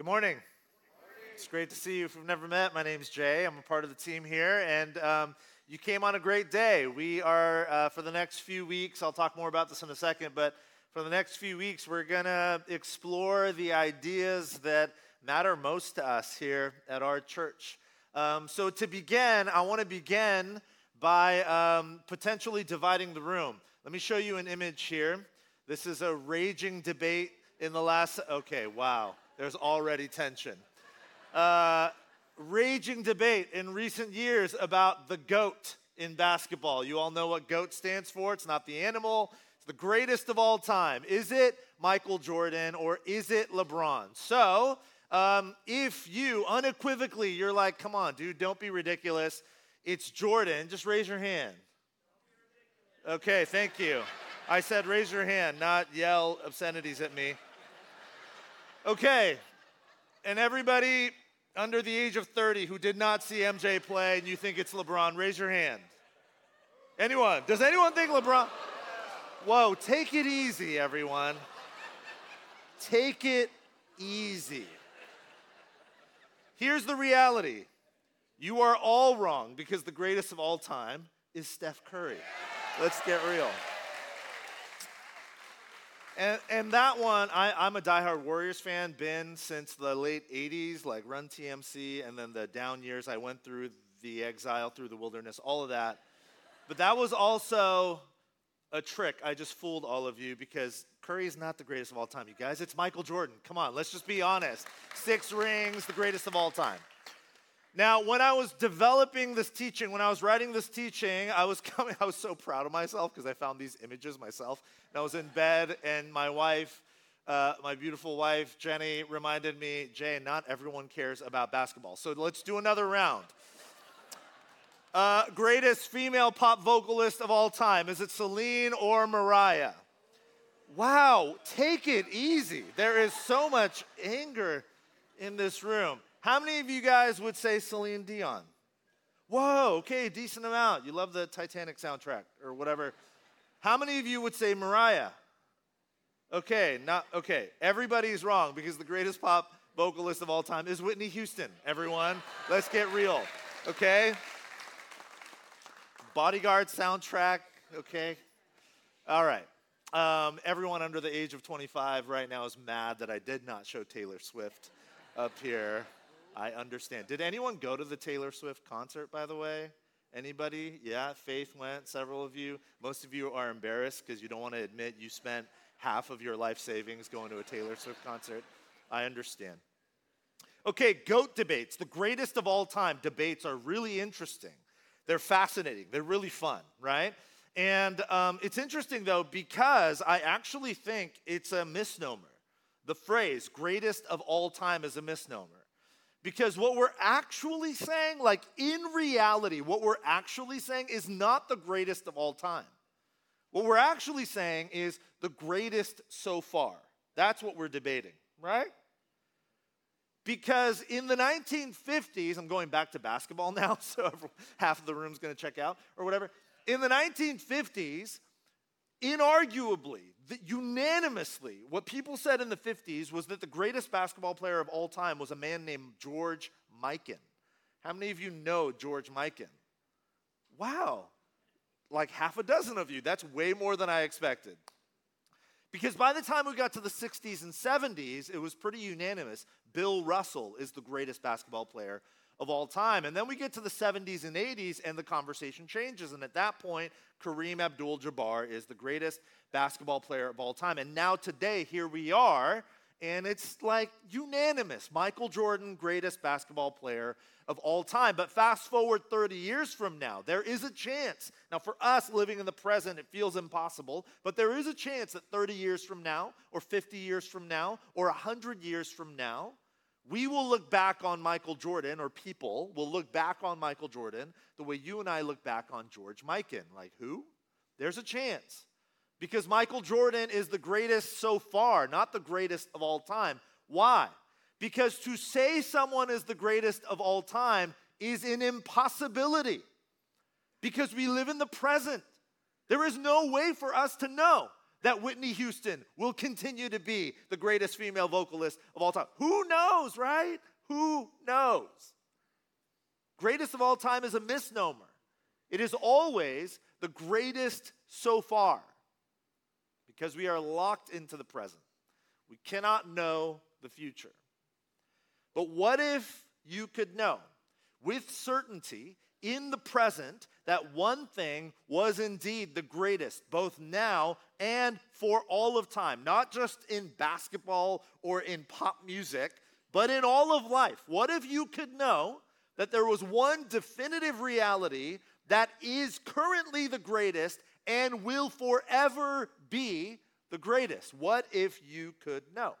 Good morning. It's great to see you. If we've never met, my name's Jay. I'm a part of the team here, and um, you came on a great day. We are, uh, for the next few weeks, I'll talk more about this in a second, but for the next few weeks, we're going to explore the ideas that matter most to us here at our church. Um, so, to begin, I want to begin by um, potentially dividing the room. Let me show you an image here. This is a raging debate in the last, okay, wow, there's already tension. Uh, raging debate in recent years about the GOAT in basketball. You all know what GOAT stands for. It's not the animal, it's the greatest of all time. Is it Michael Jordan or is it LeBron? So, um, if you unequivocally, you're like, come on, dude, don't be ridiculous. It's Jordan, just raise your hand. Okay, thank you. I said raise your hand, not yell obscenities at me. Okay, and everybody under the age of 30 who did not see MJ play and you think it's LeBron, raise your hand. Anyone? Does anyone think LeBron? Whoa, take it easy, everyone. Take it easy. Here's the reality you are all wrong because the greatest of all time is Steph Curry. Let's get real. And, and that one, I, I'm a diehard Warriors fan, been since the late 80s, like Run TMC, and then the down years I went through the exile, through the wilderness, all of that. But that was also a trick. I just fooled all of you because Curry is not the greatest of all time, you guys. It's Michael Jordan. Come on, let's just be honest. Six rings, the greatest of all time. Now, when I was developing this teaching, when I was writing this teaching, I was coming, I was so proud of myself because I found these images myself. And I was in bed, and my wife, uh, my beautiful wife, Jenny, reminded me, Jay, not everyone cares about basketball. So let's do another round. Uh, greatest female pop vocalist of all time. Is it Celine or Mariah? Wow, take it easy. There is so much anger in this room. How many of you guys would say Celine Dion? Whoa, okay, decent amount. You love the Titanic soundtrack or whatever. How many of you would say Mariah? Okay, not okay. Everybody's wrong because the greatest pop vocalist of all time is Whitney Houston. Everyone, let's get real. Okay? Bodyguard soundtrack, okay? All right. Um, everyone under the age of 25 right now is mad that I did not show Taylor Swift up here. I understand. Did anyone go to the Taylor Swift concert, by the way? Anybody? Yeah, Faith went, several of you. Most of you are embarrassed because you don't want to admit you spent half of your life savings going to a Taylor Swift concert. I understand. Okay, GOAT debates, the greatest of all time debates, are really interesting. They're fascinating, they're really fun, right? And um, it's interesting though, because I actually think it's a misnomer. The phrase greatest of all time is a misnomer. Because what we're actually saying, like in reality, what we're actually saying is not the greatest of all time. What we're actually saying is the greatest so far. That's what we're debating, right? Because in the 1950s, I'm going back to basketball now, so half of the room's gonna check out or whatever. In the 1950s, inarguably, unanimously, what people said in the 50s was that the greatest basketball player of all time was a man named George Mikan. How many of you know George Mikan? Wow, like half a dozen of you. That's way more than I expected. Because by the time we got to the 60s and 70s, it was pretty unanimous. Bill Russell is the greatest basketball player of all time. And then we get to the 70s and 80s, and the conversation changes. And at that point, Kareem Abdul Jabbar is the greatest basketball player of all time. And now, today, here we are, and it's like unanimous Michael Jordan, greatest basketball player of all time. But fast forward 30 years from now, there is a chance. Now, for us living in the present, it feels impossible, but there is a chance that 30 years from now, or 50 years from now, or 100 years from now, we will look back on Michael Jordan, or people will look back on Michael Jordan the way you and I look back on George Mikan. Like, who? There's a chance. Because Michael Jordan is the greatest so far, not the greatest of all time. Why? Because to say someone is the greatest of all time is an impossibility. Because we live in the present. There is no way for us to know. That Whitney Houston will continue to be the greatest female vocalist of all time? Who knows, right? Who knows? Greatest of all time is a misnomer. It is always the greatest so far because we are locked into the present. We cannot know the future. But what if you could know with certainty in the present that one thing was indeed the greatest, both now and for all of time, not just in basketball or in pop music, but in all of life? What if you could know that there was one definitive reality that is currently the greatest and will forever be the greatest? What if you could know?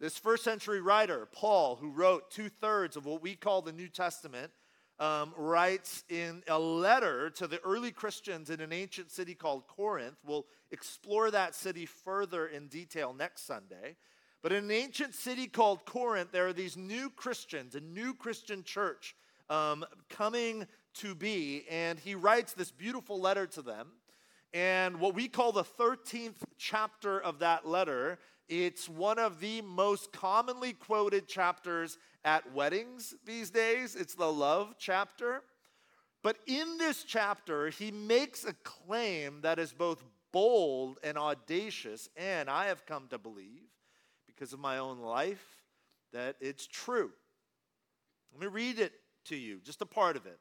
This first century writer, Paul, who wrote two thirds of what we call the New Testament, um, writes in a letter to the early Christians in an ancient city called Corinth. We'll explore that city further in detail next Sunday. But in an ancient city called Corinth, there are these new Christians, a new Christian church um, coming to be. And he writes this beautiful letter to them. And what we call the 13th chapter of that letter it's one of the most commonly quoted chapters at weddings these days. It's the love chapter. But in this chapter, he makes a claim that is both bold and audacious, and I have come to believe, because of my own life, that it's true. Let me read it to you, just a part of it.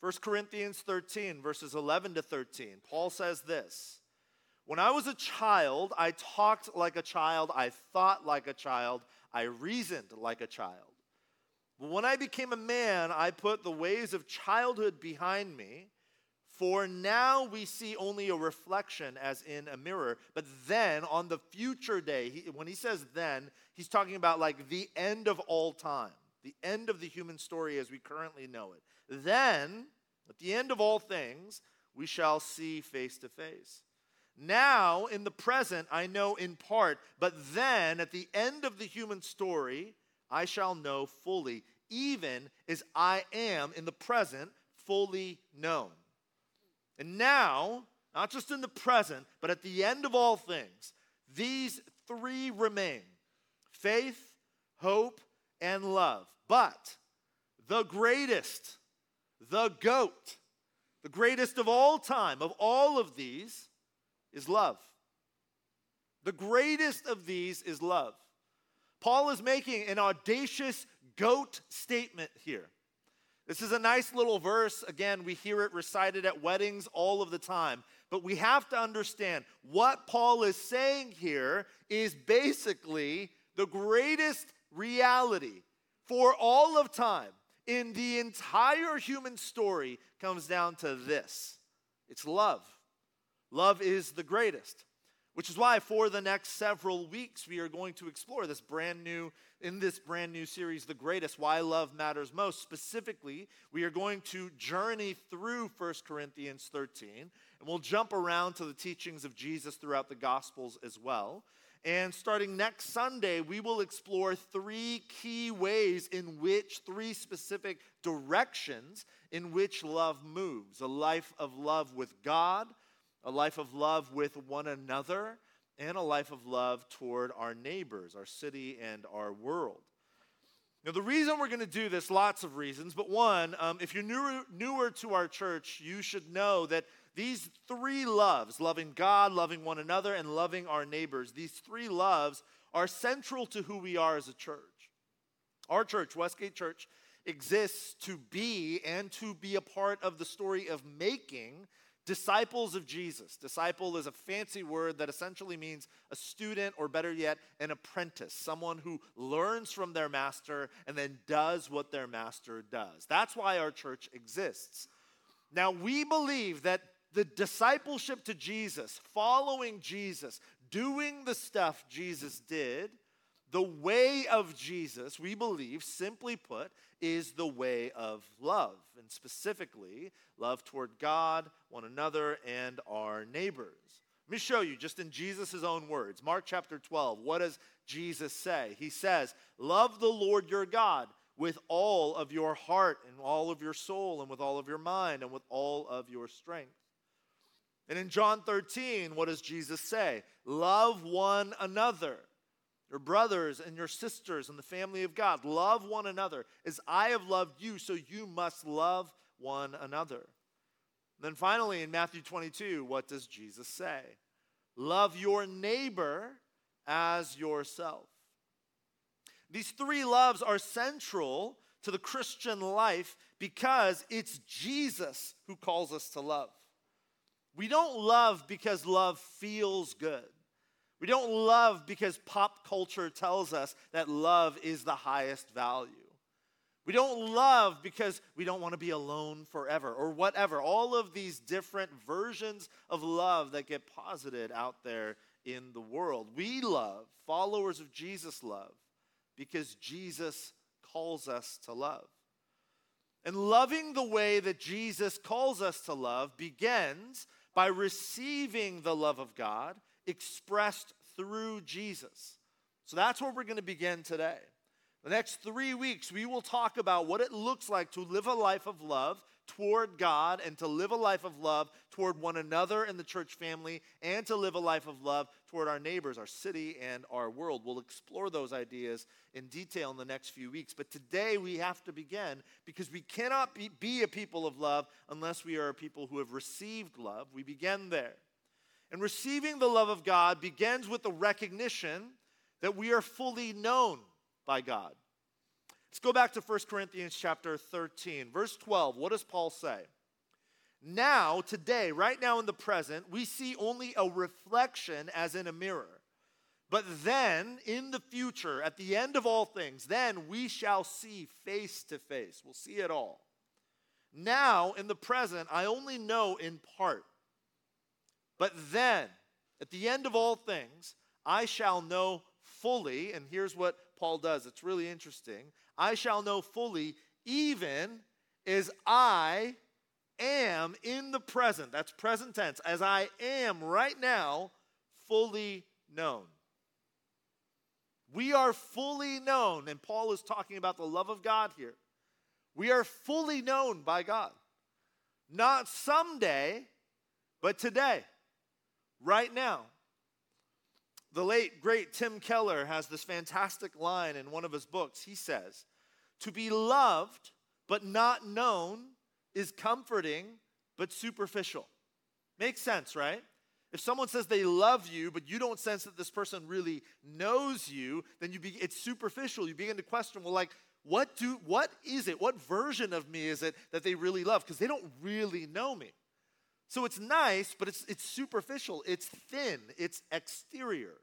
1 Corinthians 13, verses 11 to 13. Paul says this when I was a child, I talked like a child, I thought like a child, I reasoned like a child. But when I became a man, I put the ways of childhood behind me. For now we see only a reflection as in a mirror. But then on the future day, he, when he says then, he's talking about like the end of all time, the end of the human story as we currently know it. Then, at the end of all things, we shall see face to face. Now, in the present, I know in part, but then at the end of the human story, I shall know fully, even as I am in the present fully known. And now, not just in the present, but at the end of all things, these three remain faith, hope, and love. But the greatest, the GOAT, the greatest of all time, of all of these, is love. The greatest of these is love. Paul is making an audacious goat statement here. This is a nice little verse. Again, we hear it recited at weddings all of the time. But we have to understand what Paul is saying here is basically the greatest reality for all of time in the entire human story comes down to this it's love. Love is the greatest. Which is why for the next several weeks we are going to explore this brand new in this brand new series The Greatest Why Love Matters Most. Specifically, we are going to journey through 1 Corinthians 13 and we'll jump around to the teachings of Jesus throughout the gospels as well. And starting next Sunday, we will explore three key ways in which, three specific directions in which love moves a life of love with God, a life of love with one another, and a life of love toward our neighbors, our city, and our world. Now, the reason we're going to do this, lots of reasons, but one, um, if you're newer, newer to our church, you should know that these three loves, loving God, loving one another, and loving our neighbors, these three loves are central to who we are as a church. Our church, Westgate Church, exists to be and to be a part of the story of making disciples of Jesus. Disciple is a fancy word that essentially means a student, or better yet, an apprentice, someone who learns from their master and then does what their master does. That's why our church exists. Now, we believe that the discipleship to Jesus, following Jesus, doing the stuff Jesus did, the way of Jesus, we believe, simply put, is the way of love, and specifically, love toward God, one another, and our neighbors. Let me show you just in Jesus' own words. Mark chapter 12, what does Jesus say? He says, Love the Lord your God with all of your heart and all of your soul and with all of your mind and with all of your strength. And in John 13, what does Jesus say? Love one another. Your brothers and your sisters and the family of God, love one another as I have loved you, so you must love one another. And then finally, in Matthew 22, what does Jesus say? Love your neighbor as yourself. These three loves are central to the Christian life because it's Jesus who calls us to love. We don't love because love feels good. We don't love because pop culture tells us that love is the highest value. We don't love because we don't want to be alone forever or whatever. All of these different versions of love that get posited out there in the world. We love, followers of Jesus love, because Jesus calls us to love. And loving the way that Jesus calls us to love begins by receiving the love of God expressed through Jesus. So that's where we're going to begin today. The next three weeks, we will talk about what it looks like to live a life of love toward God and to live a life of love toward one another in the church family and to live a life of love toward our neighbors, our city, and our world. We'll explore those ideas in detail in the next few weeks. But today we have to begin because we cannot be, be a people of love unless we are a people who have received love. We begin there. And receiving the love of God begins with the recognition that we are fully known by God. Let's go back to 1 Corinthians chapter 13, verse 12. What does Paul say? Now, today, right now in the present, we see only a reflection as in a mirror. But then, in the future, at the end of all things, then we shall see face to face. We'll see it all. Now, in the present, I only know in part. But then, at the end of all things, I shall know fully. And here's what Paul does. It's really interesting. I shall know fully, even as I am in the present. That's present tense. As I am right now, fully known. We are fully known, and Paul is talking about the love of God here. We are fully known by God. Not someday, but today, right now. The late, great Tim Keller has this fantastic line in one of his books. He says, To be loved but not known is comforting but superficial. Makes sense, right? If someone says they love you, but you don't sense that this person really knows you, then you be, it's superficial. You begin to question, well, like, what do what is it? What version of me is it that they really love? Because they don't really know me. So it's nice, but it's, it's superficial, it's thin, it's exterior.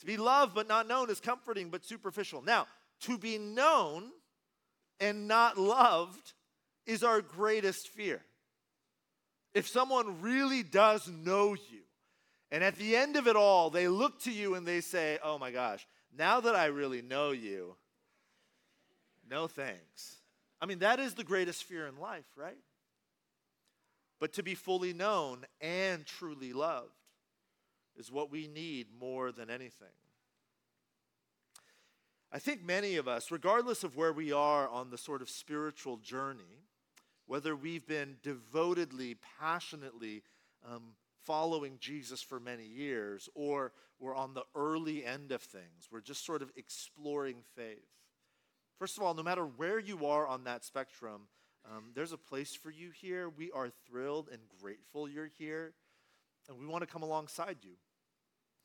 To be loved but not known is comforting but superficial. Now, to be known and not loved is our greatest fear. If someone really does know you, and at the end of it all, they look to you and they say, Oh my gosh, now that I really know you, no thanks. I mean, that is the greatest fear in life, right? But to be fully known and truly loved is what we need more than anything. I think many of us, regardless of where we are on the sort of spiritual journey, whether we've been devotedly, passionately um, following Jesus for many years, or we're on the early end of things, we're just sort of exploring faith. First of all, no matter where you are on that spectrum, um, there's a place for you here. We are thrilled and grateful you're here. And we want to come alongside you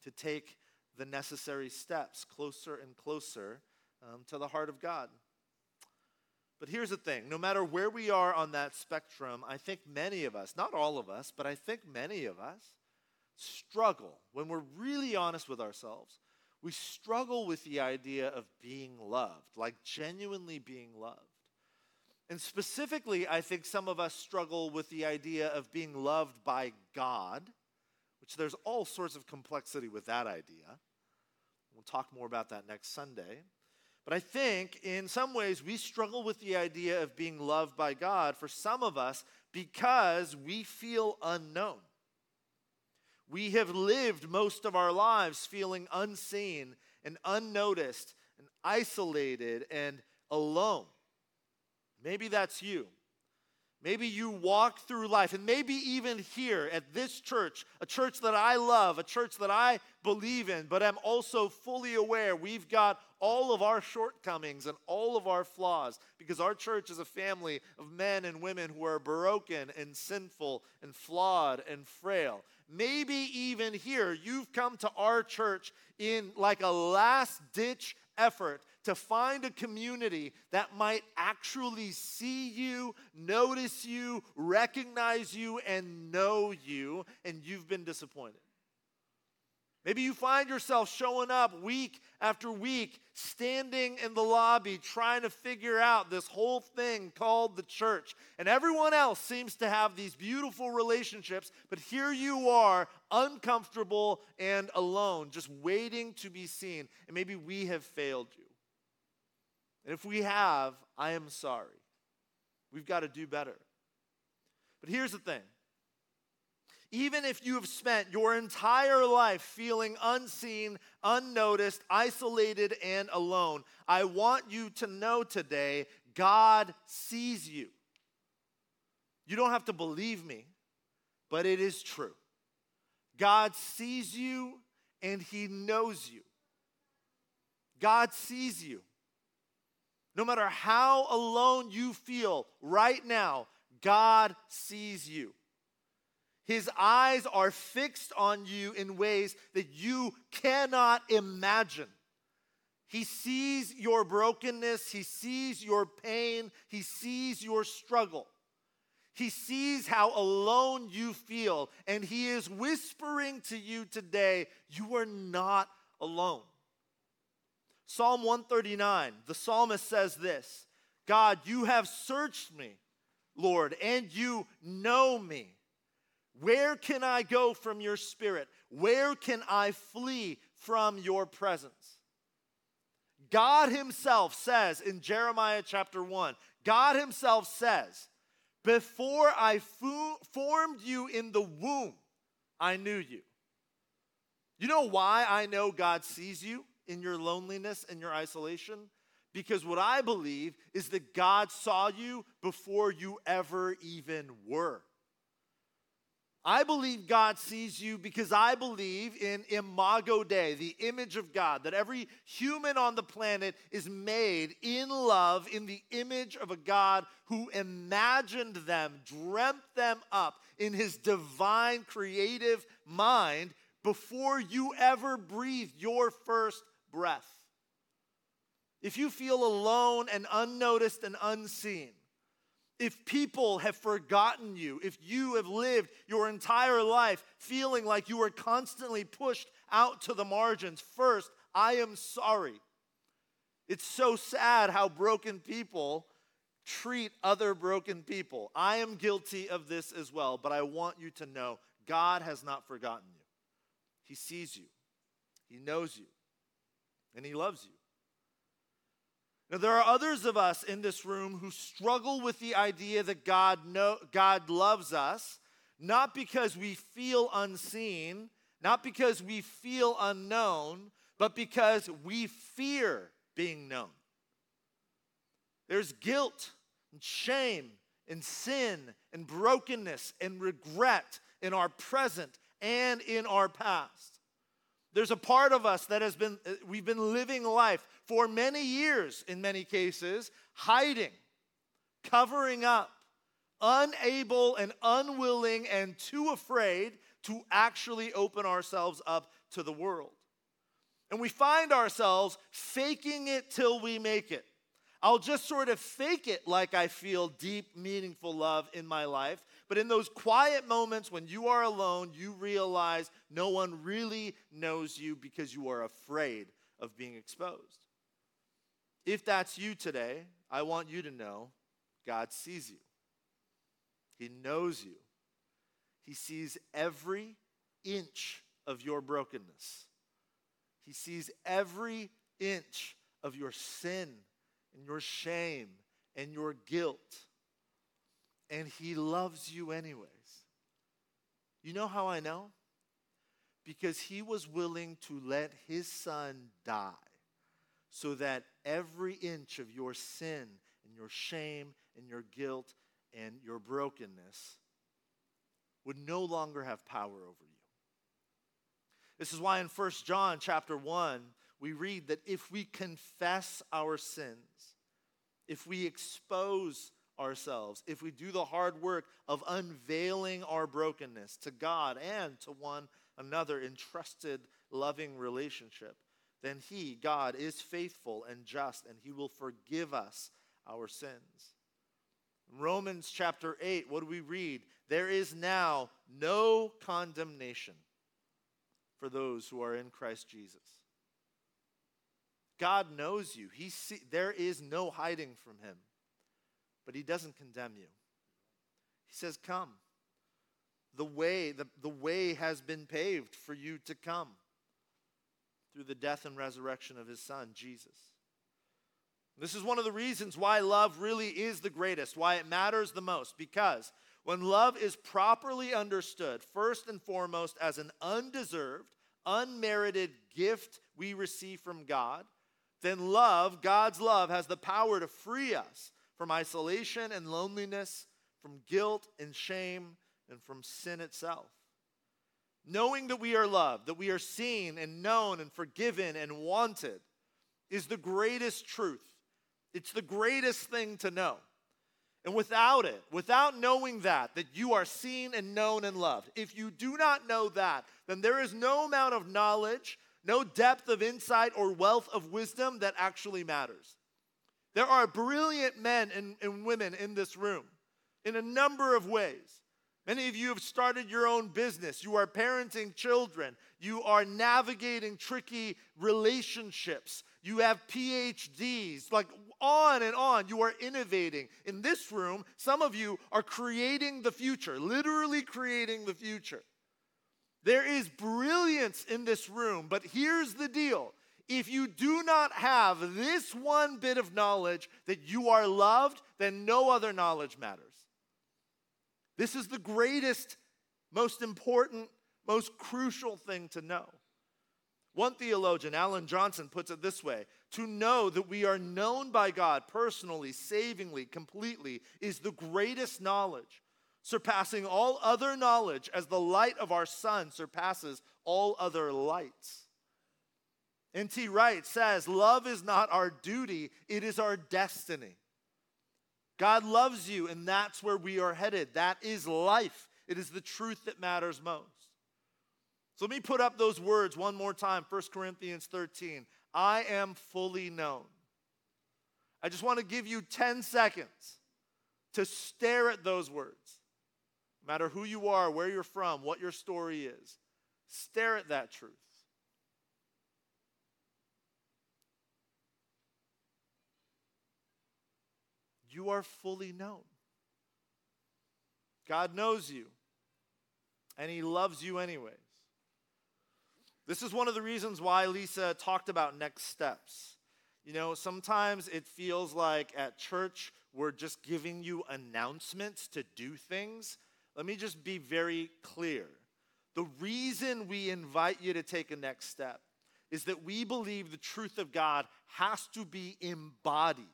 to take the necessary steps closer and closer um, to the heart of God. But here's the thing no matter where we are on that spectrum, I think many of us, not all of us, but I think many of us struggle when we're really honest with ourselves. We struggle with the idea of being loved, like genuinely being loved. And specifically, I think some of us struggle with the idea of being loved by God, which there's all sorts of complexity with that idea. We'll talk more about that next Sunday. But I think in some ways we struggle with the idea of being loved by God for some of us because we feel unknown. We have lived most of our lives feeling unseen and unnoticed and isolated and alone. Maybe that's you. Maybe you walk through life, and maybe even here at this church, a church that I love, a church that I believe in, but I'm also fully aware we've got all of our shortcomings and all of our flaws because our church is a family of men and women who are broken and sinful and flawed and frail. Maybe even here, you've come to our church in like a last ditch effort to find a community that might actually see you, notice you, recognize you, and know you, and you've been disappointed. Maybe you find yourself showing up week after week, standing in the lobby, trying to figure out this whole thing called the church. And everyone else seems to have these beautiful relationships, but here you are, uncomfortable and alone, just waiting to be seen. And maybe we have failed you. And if we have, I am sorry. We've got to do better. But here's the thing even if you have spent your entire life feeling unseen, unnoticed, isolated, and alone, I want you to know today God sees you. You don't have to believe me, but it is true. God sees you and He knows you. God sees you. No matter how alone you feel right now, God sees you. His eyes are fixed on you in ways that you cannot imagine. He sees your brokenness, He sees your pain, He sees your struggle. He sees how alone you feel, and He is whispering to you today, You are not alone. Psalm 139, the psalmist says this God, you have searched me, Lord, and you know me. Where can I go from your spirit? Where can I flee from your presence? God Himself says in Jeremiah chapter 1, God Himself says, Before I fo- formed you in the womb, I knew you. You know why I know God sees you? In your loneliness and your isolation? Because what I believe is that God saw you before you ever even were. I believe God sees you because I believe in Imago Dei, the image of God, that every human on the planet is made in love in the image of a God who imagined them, dreamt them up in his divine creative mind before you ever breathed your first breath. If you feel alone and unnoticed and unseen, if people have forgotten you, if you have lived your entire life feeling like you are constantly pushed out to the margins, first, I am sorry. It's so sad how broken people treat other broken people. I am guilty of this as well, but I want you to know God has not forgotten you. He sees you, He knows you and He loves you. Now, there are others of us in this room who struggle with the idea that God, know, God loves us, not because we feel unseen, not because we feel unknown, but because we fear being known. There's guilt and shame and sin and brokenness and regret in our present and in our past. There's a part of us that has been, uh, we've been living life for many years, in many cases, hiding, covering up, unable and unwilling and too afraid to actually open ourselves up to the world. And we find ourselves faking it till we make it. I'll just sort of fake it like I feel deep, meaningful love in my life. But in those quiet moments when you are alone, you realize no one really knows you because you are afraid of being exposed. If that's you today, I want you to know God sees you, He knows you, He sees every inch of your brokenness, He sees every inch of your sin and your shame and your guilt. And He loves you anyways. You know how I know? Because He was willing to let His Son die so that every inch of your sin and your shame and your guilt and your brokenness would no longer have power over you. This is why in 1 John chapter 1, we read that if we confess our sins, if we expose ourselves, if we do the hard work of unveiling our brokenness to God and to one another in trusted, loving relationship, then He, God, is faithful and just, and He will forgive us our sins. Romans chapter 8, what do we read? There is now no condemnation for those who are in Christ Jesus. God knows you. He see, there is no hiding from him. But he doesn't condemn you. He says, Come. The way, the, the way has been paved for you to come through the death and resurrection of his son, Jesus. This is one of the reasons why love really is the greatest, why it matters the most, because when love is properly understood, first and foremost as an undeserved, unmerited gift we receive from God, then love, God's love, has the power to free us from isolation and loneliness, from guilt and shame, and from sin itself. Knowing that we are loved, that we are seen and known and forgiven and wanted, is the greatest truth. It's the greatest thing to know. And without it, without knowing that, that you are seen and known and loved, if you do not know that, then there is no amount of knowledge, no depth of insight or wealth of wisdom that actually matters. There are brilliant men and, and women in this room in a number of ways. Many of you have started your own business. You are parenting children. You are navigating tricky relationships. You have PhDs, like on and on. You are innovating. In this room, some of you are creating the future, literally creating the future. There is brilliance in this room, but here's the deal. If you do not have this one bit of knowledge that you are loved, then no other knowledge matters. This is the greatest, most important, most crucial thing to know. One theologian, Alan Johnson, puts it this way To know that we are known by God personally, savingly, completely, is the greatest knowledge surpassing all other knowledge, as the light of our sun surpasses all other lights. N.T. Wright says, Love is not our duty, it is our destiny. God loves you, and that's where we are headed. That is life. It is the truth that matters most. So let me put up those words one more time 1 Corinthians 13. I am fully known. I just want to give you 10 seconds to stare at those words. No matter who you are, where you're from, what your story is, stare at that truth. You are fully known. God knows you, and He loves you anyways. This is one of the reasons why Lisa talked about next steps. You know, sometimes it feels like at church we're just giving you announcements to do things let me just be very clear. The reason we invite you to take a next step is that we believe the truth of God has to be embodied.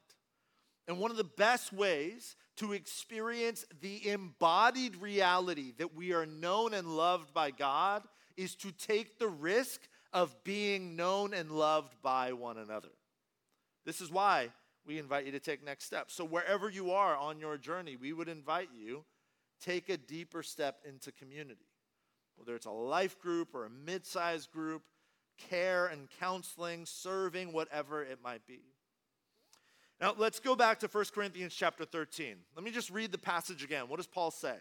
And one of the best ways to experience the embodied reality that we are known and loved by God is to take the risk of being known and loved by one another. This is why we invite you to take next steps. So, wherever you are on your journey, we would invite you take a deeper step into community. Whether it's a life group or a mid sized group, care and counseling, serving, whatever it might be. Now, let's go back to 1 Corinthians chapter 13. Let me just read the passage again. What does Paul say?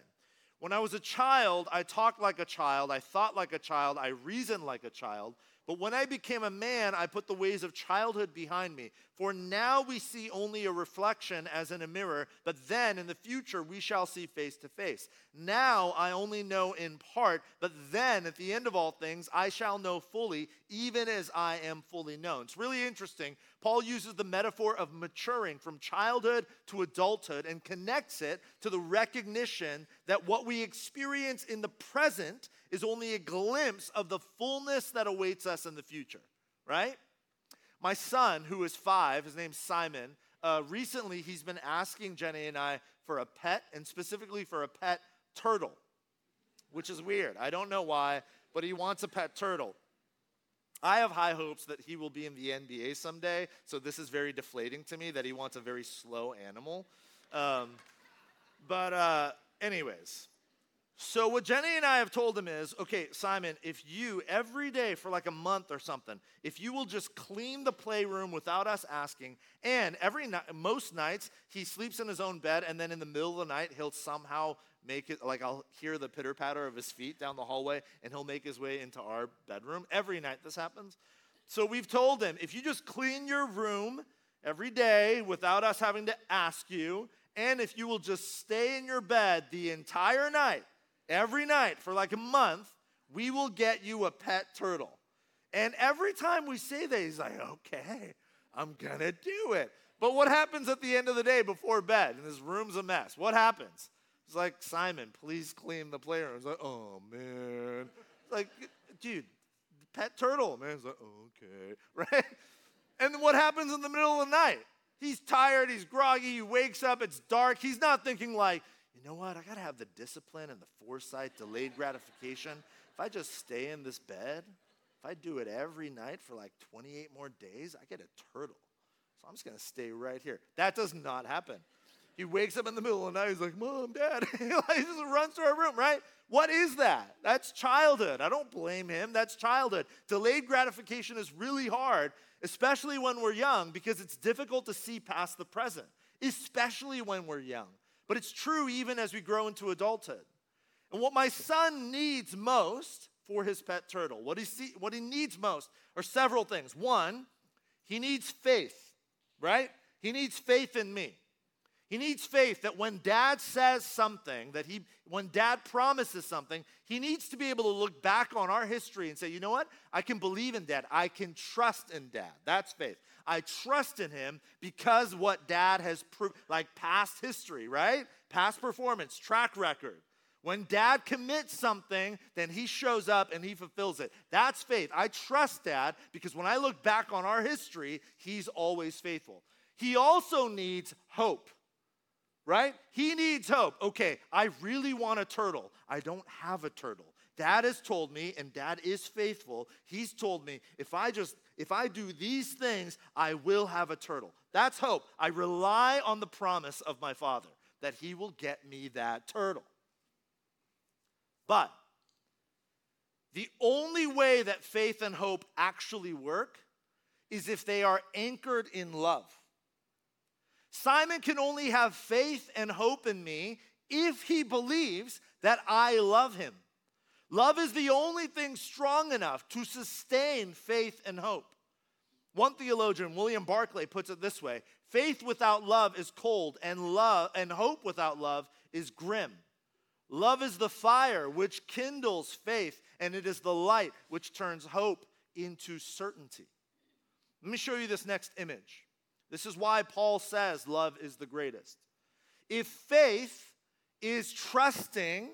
When I was a child, I talked like a child, I thought like a child, I reasoned like a child. But when I became a man, I put the ways of childhood behind me. For now we see only a reflection as in a mirror, but then in the future we shall see face to face. Now I only know in part, but then at the end of all things I shall know fully, even as I am fully known. It's really interesting. Paul uses the metaphor of maturing from childhood to adulthood and connects it to the recognition that what we experience in the present is only a glimpse of the fullness that awaits us in the future, right? My son, who is five, his name's Simon, uh, recently he's been asking Jenny and I for a pet, and specifically for a pet turtle, which is weird. I don't know why, but he wants a pet turtle. I have high hopes that he will be in the NBA someday, so this is very deflating to me that he wants a very slow animal. Um, but, uh, anyways, so what Jenny and I have told him is, okay, Simon, if you every day for like a month or something, if you will just clean the playroom without us asking, and every night, most nights he sleeps in his own bed, and then in the middle of the night he'll somehow make it like I'll hear the pitter patter of his feet down the hallway, and he'll make his way into our bedroom. Every night this happens. So we've told him, if you just clean your room every day without us having to ask you, and if you will just stay in your bed the entire night, every night for like a month, we will get you a pet turtle. And every time we say that, he's like, okay, I'm gonna do it. But what happens at the end of the day before bed? And his room's a mess. What happens? It's like, Simon, please clean the playroom. It's like, oh man. It's like, dude, pet turtle. Man, it's like, okay, right? And what happens in the middle of the night? He's tired, he's groggy, he wakes up, it's dark. He's not thinking like, you know what? I got to have the discipline and the foresight, delayed gratification. If I just stay in this bed, if I do it every night for like 28 more days, I get a turtle. So I'm just going to stay right here. That does not happen. He wakes up in the middle of the night. He's like, Mom, Dad. he just runs to our room, right? What is that? That's childhood. I don't blame him. That's childhood. Delayed gratification is really hard, especially when we're young, because it's difficult to see past the present, especially when we're young. But it's true even as we grow into adulthood. And what my son needs most for his pet turtle, what he, see, what he needs most are several things. One, he needs faith, right? He needs faith in me. He needs faith that when dad says something, that he, when dad promises something, he needs to be able to look back on our history and say, you know what? I can believe in dad. I can trust in dad. That's faith. I trust in him because what dad has proved, like past history, right? Past performance, track record. When dad commits something, then he shows up and he fulfills it. That's faith. I trust dad because when I look back on our history, he's always faithful. He also needs hope right? He needs hope. Okay, I really want a turtle. I don't have a turtle. Dad has told me, and dad is faithful. He's told me if I just if I do these things, I will have a turtle. That's hope. I rely on the promise of my father that he will get me that turtle. But the only way that faith and hope actually work is if they are anchored in love. Simon can only have faith and hope in me if he believes that I love him. Love is the only thing strong enough to sustain faith and hope. One theologian, William Barclay, puts it this way faith without love is cold, and love and hope without love is grim. Love is the fire which kindles faith, and it is the light which turns hope into certainty. Let me show you this next image. This is why Paul says love is the greatest. If faith is trusting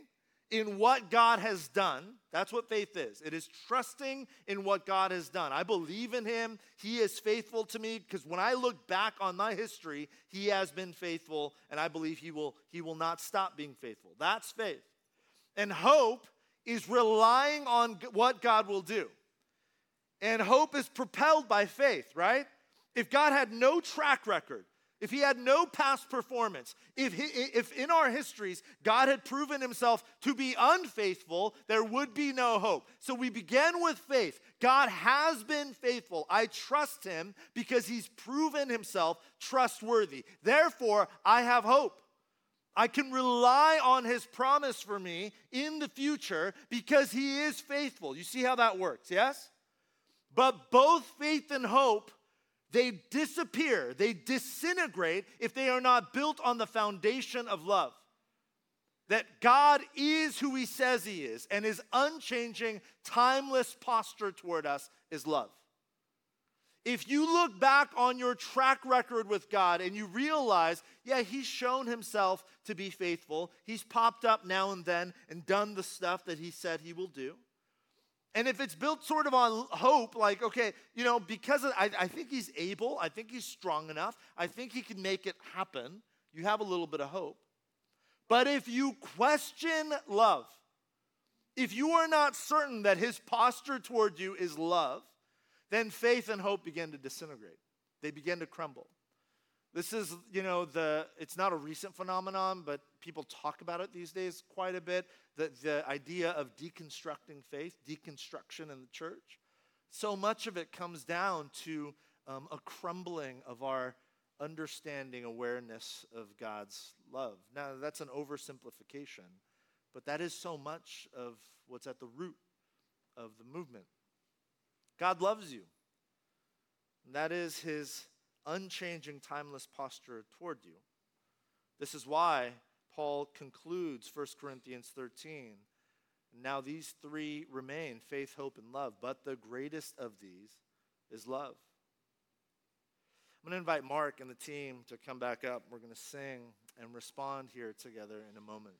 in what God has done, that's what faith is. It is trusting in what God has done. I believe in Him. He is faithful to me because when I look back on my history, He has been faithful, and I believe He will, he will not stop being faithful. That's faith. And hope is relying on what God will do. And hope is propelled by faith, right? If God had no track record, if he had no past performance, if, he, if in our histories God had proven himself to be unfaithful, there would be no hope. So we begin with faith. God has been faithful. I trust him because he's proven himself trustworthy. Therefore, I have hope. I can rely on his promise for me in the future because he is faithful. You see how that works, yes? But both faith and hope they disappear, they disintegrate if they are not built on the foundation of love. That God is who He says He is, and His unchanging, timeless posture toward us is love. If you look back on your track record with God and you realize, yeah, He's shown Himself to be faithful, He's popped up now and then and done the stuff that He said He will do And if it's built sort of on hope, like, okay, you know, because of, I, I think he's able, I think he's strong enough, I think he can make it happen, you have a little bit of hope. But if you question love, if you are not certain that his posture toward you is love, then faith and hope begin to disintegrate. They begin to crumble. This is, you know, the it's not a recent phenomenon, but people talk about it these days quite a bit. The, the idea of deconstructing faith, deconstruction in the church. So much of it comes down to um, a crumbling of our understanding, awareness of God's love. Now, that's an oversimplification, but that is so much of what's at the root of the movement. God loves you. And that is his unchanging, timeless posture toward you. This is why Paul concludes 1 Corinthians 13. Now these three remain faith, hope, and love, but the greatest of these is love. I'm going to invite Mark and the team to come back up. We're going to sing and respond here together in a moment.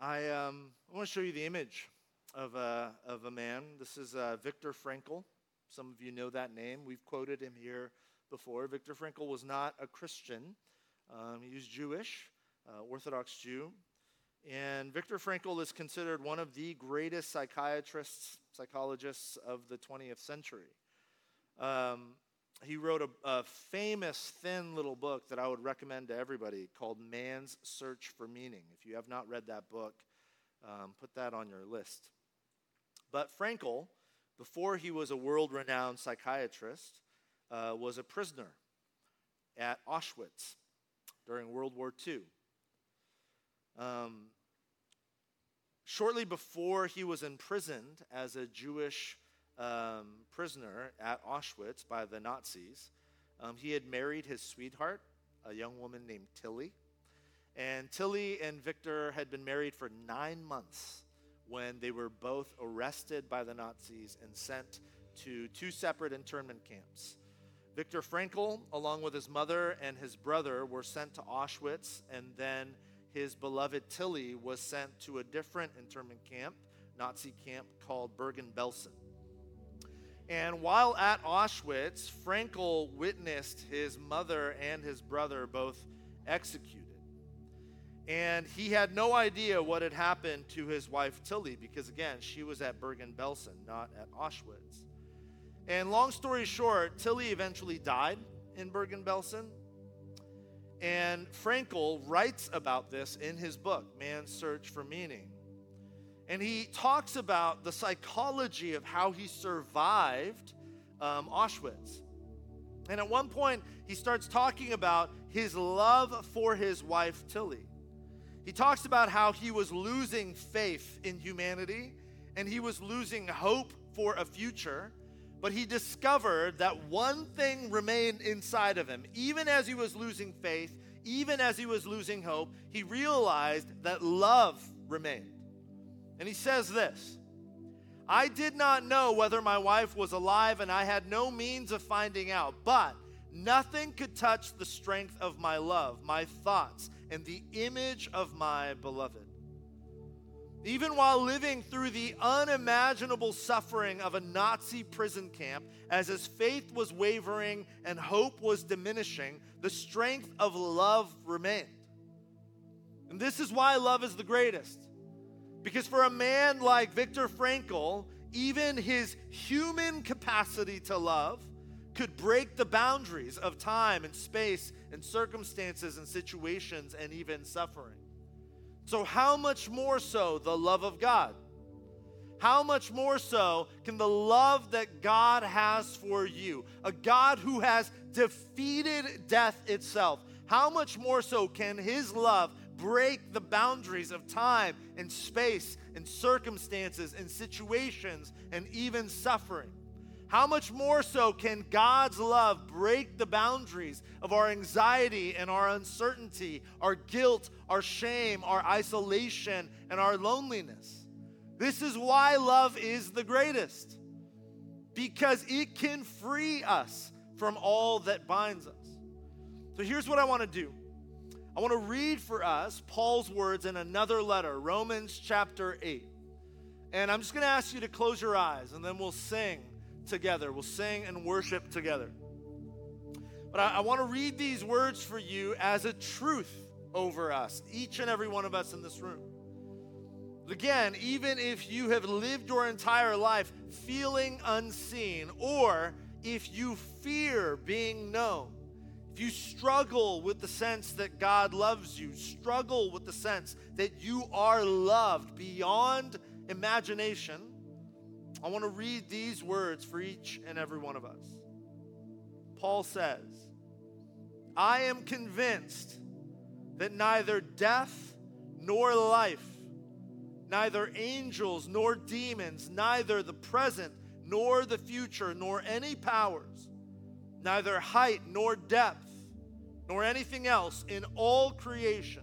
I, um, I want to show you the image of a, of a man. This is uh, Viktor Frankl. Some of you know that name. We've quoted him here before. Viktor Frankl was not a Christian, um, he was Jewish, uh, Orthodox Jew. And Viktor Frankl is considered one of the greatest psychiatrists, psychologists of the 20th century. Um, he wrote a, a, famous, thin little book that I would recommend to everybody called Man's Search for Meaning. If you have not read that book, um, put that on your list. But Frankl, before he was a world renowned psychiatrist, uh, was a prisoner at Auschwitz during World War II. Um, shortly before he was imprisoned as a Jewish um, prisoner at Auschwitz by the Nazis, um, he had married his sweetheart, a young woman named Tilly. And Tilly and Viktor had been married for nine months when they were both arrested by the Nazis and sent to two separate internment camps. Viktor Frankl, along with his mother and his brother, were sent to Auschwitz, and then his beloved Tilly was sent to a different internment camp, Nazi camp called Bergen Belsen. And while at Auschwitz, Frankl witnessed his mother and his brother both executed. And he had no idea what had happened to his wife Tilly because, again, she was at Bergen Belsen, not at Auschwitz. And long story short, Tilly eventually died in Bergen Belsen. And Frankl writes about this in his book, Man's Search for Meaning. And he talks about the psychology of how he survived um, Auschwitz. And at one point, he starts talking about his love for his wife, Tilly. He talks about how he was losing faith in humanity and he was losing hope for a future. But he discovered that one thing remained inside of him. Even as he was losing faith, even as he was losing hope, he realized that love remained. And he says this I did not know whether my wife was alive, and I had no means of finding out, but nothing could touch the strength of my love, my thoughts, and the image of my beloved. Even while living through the unimaginable suffering of a Nazi prison camp, as his faith was wavering and hope was diminishing, the strength of love remained. And this is why love is the greatest. Because for a man like Viktor Frankl, even his human capacity to love could break the boundaries of time and space and circumstances and situations and even suffering. So, how much more so the love of God? How much more so can the love that God has for you, a God who has defeated death itself, how much more so can his love break the boundaries of time and space and circumstances and situations and even suffering? How much more so can God's love break the boundaries of our anxiety and our uncertainty, our guilt, our shame, our isolation, and our loneliness? This is why love is the greatest, because it can free us from all that binds us. So here's what I want to do I want to read for us Paul's words in another letter, Romans chapter 8. And I'm just going to ask you to close your eyes and then we'll sing together. We'll sing and worship together. But I, I want to read these words for you as a truth over us, each and every one of us in this room. Again, even if you have lived your entire life feeling unseen, or if you fear being known, if you struggle with the sense that God loves you, struggle with the sense that you are loved beyond imagination, I want to read these words for each and every one of us. Paul says, I am convinced that neither death nor life, neither angels nor demons, neither the present nor the future, nor any powers, neither height nor depth, nor anything else in all creation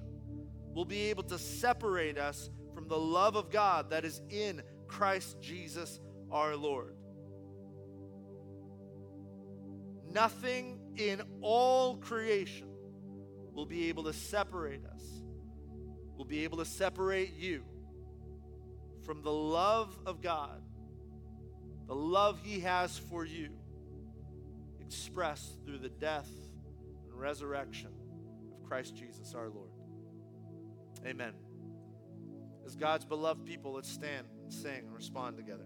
will be able to separate us from the love of God that is in Christ Jesus our Lord. Nothing in all creation will be able to separate us, will be able to separate you from the love of God, the love He has for you, expressed through the death and resurrection of Christ Jesus our Lord. Amen. As God's beloved people, let's stand and sing and respond together.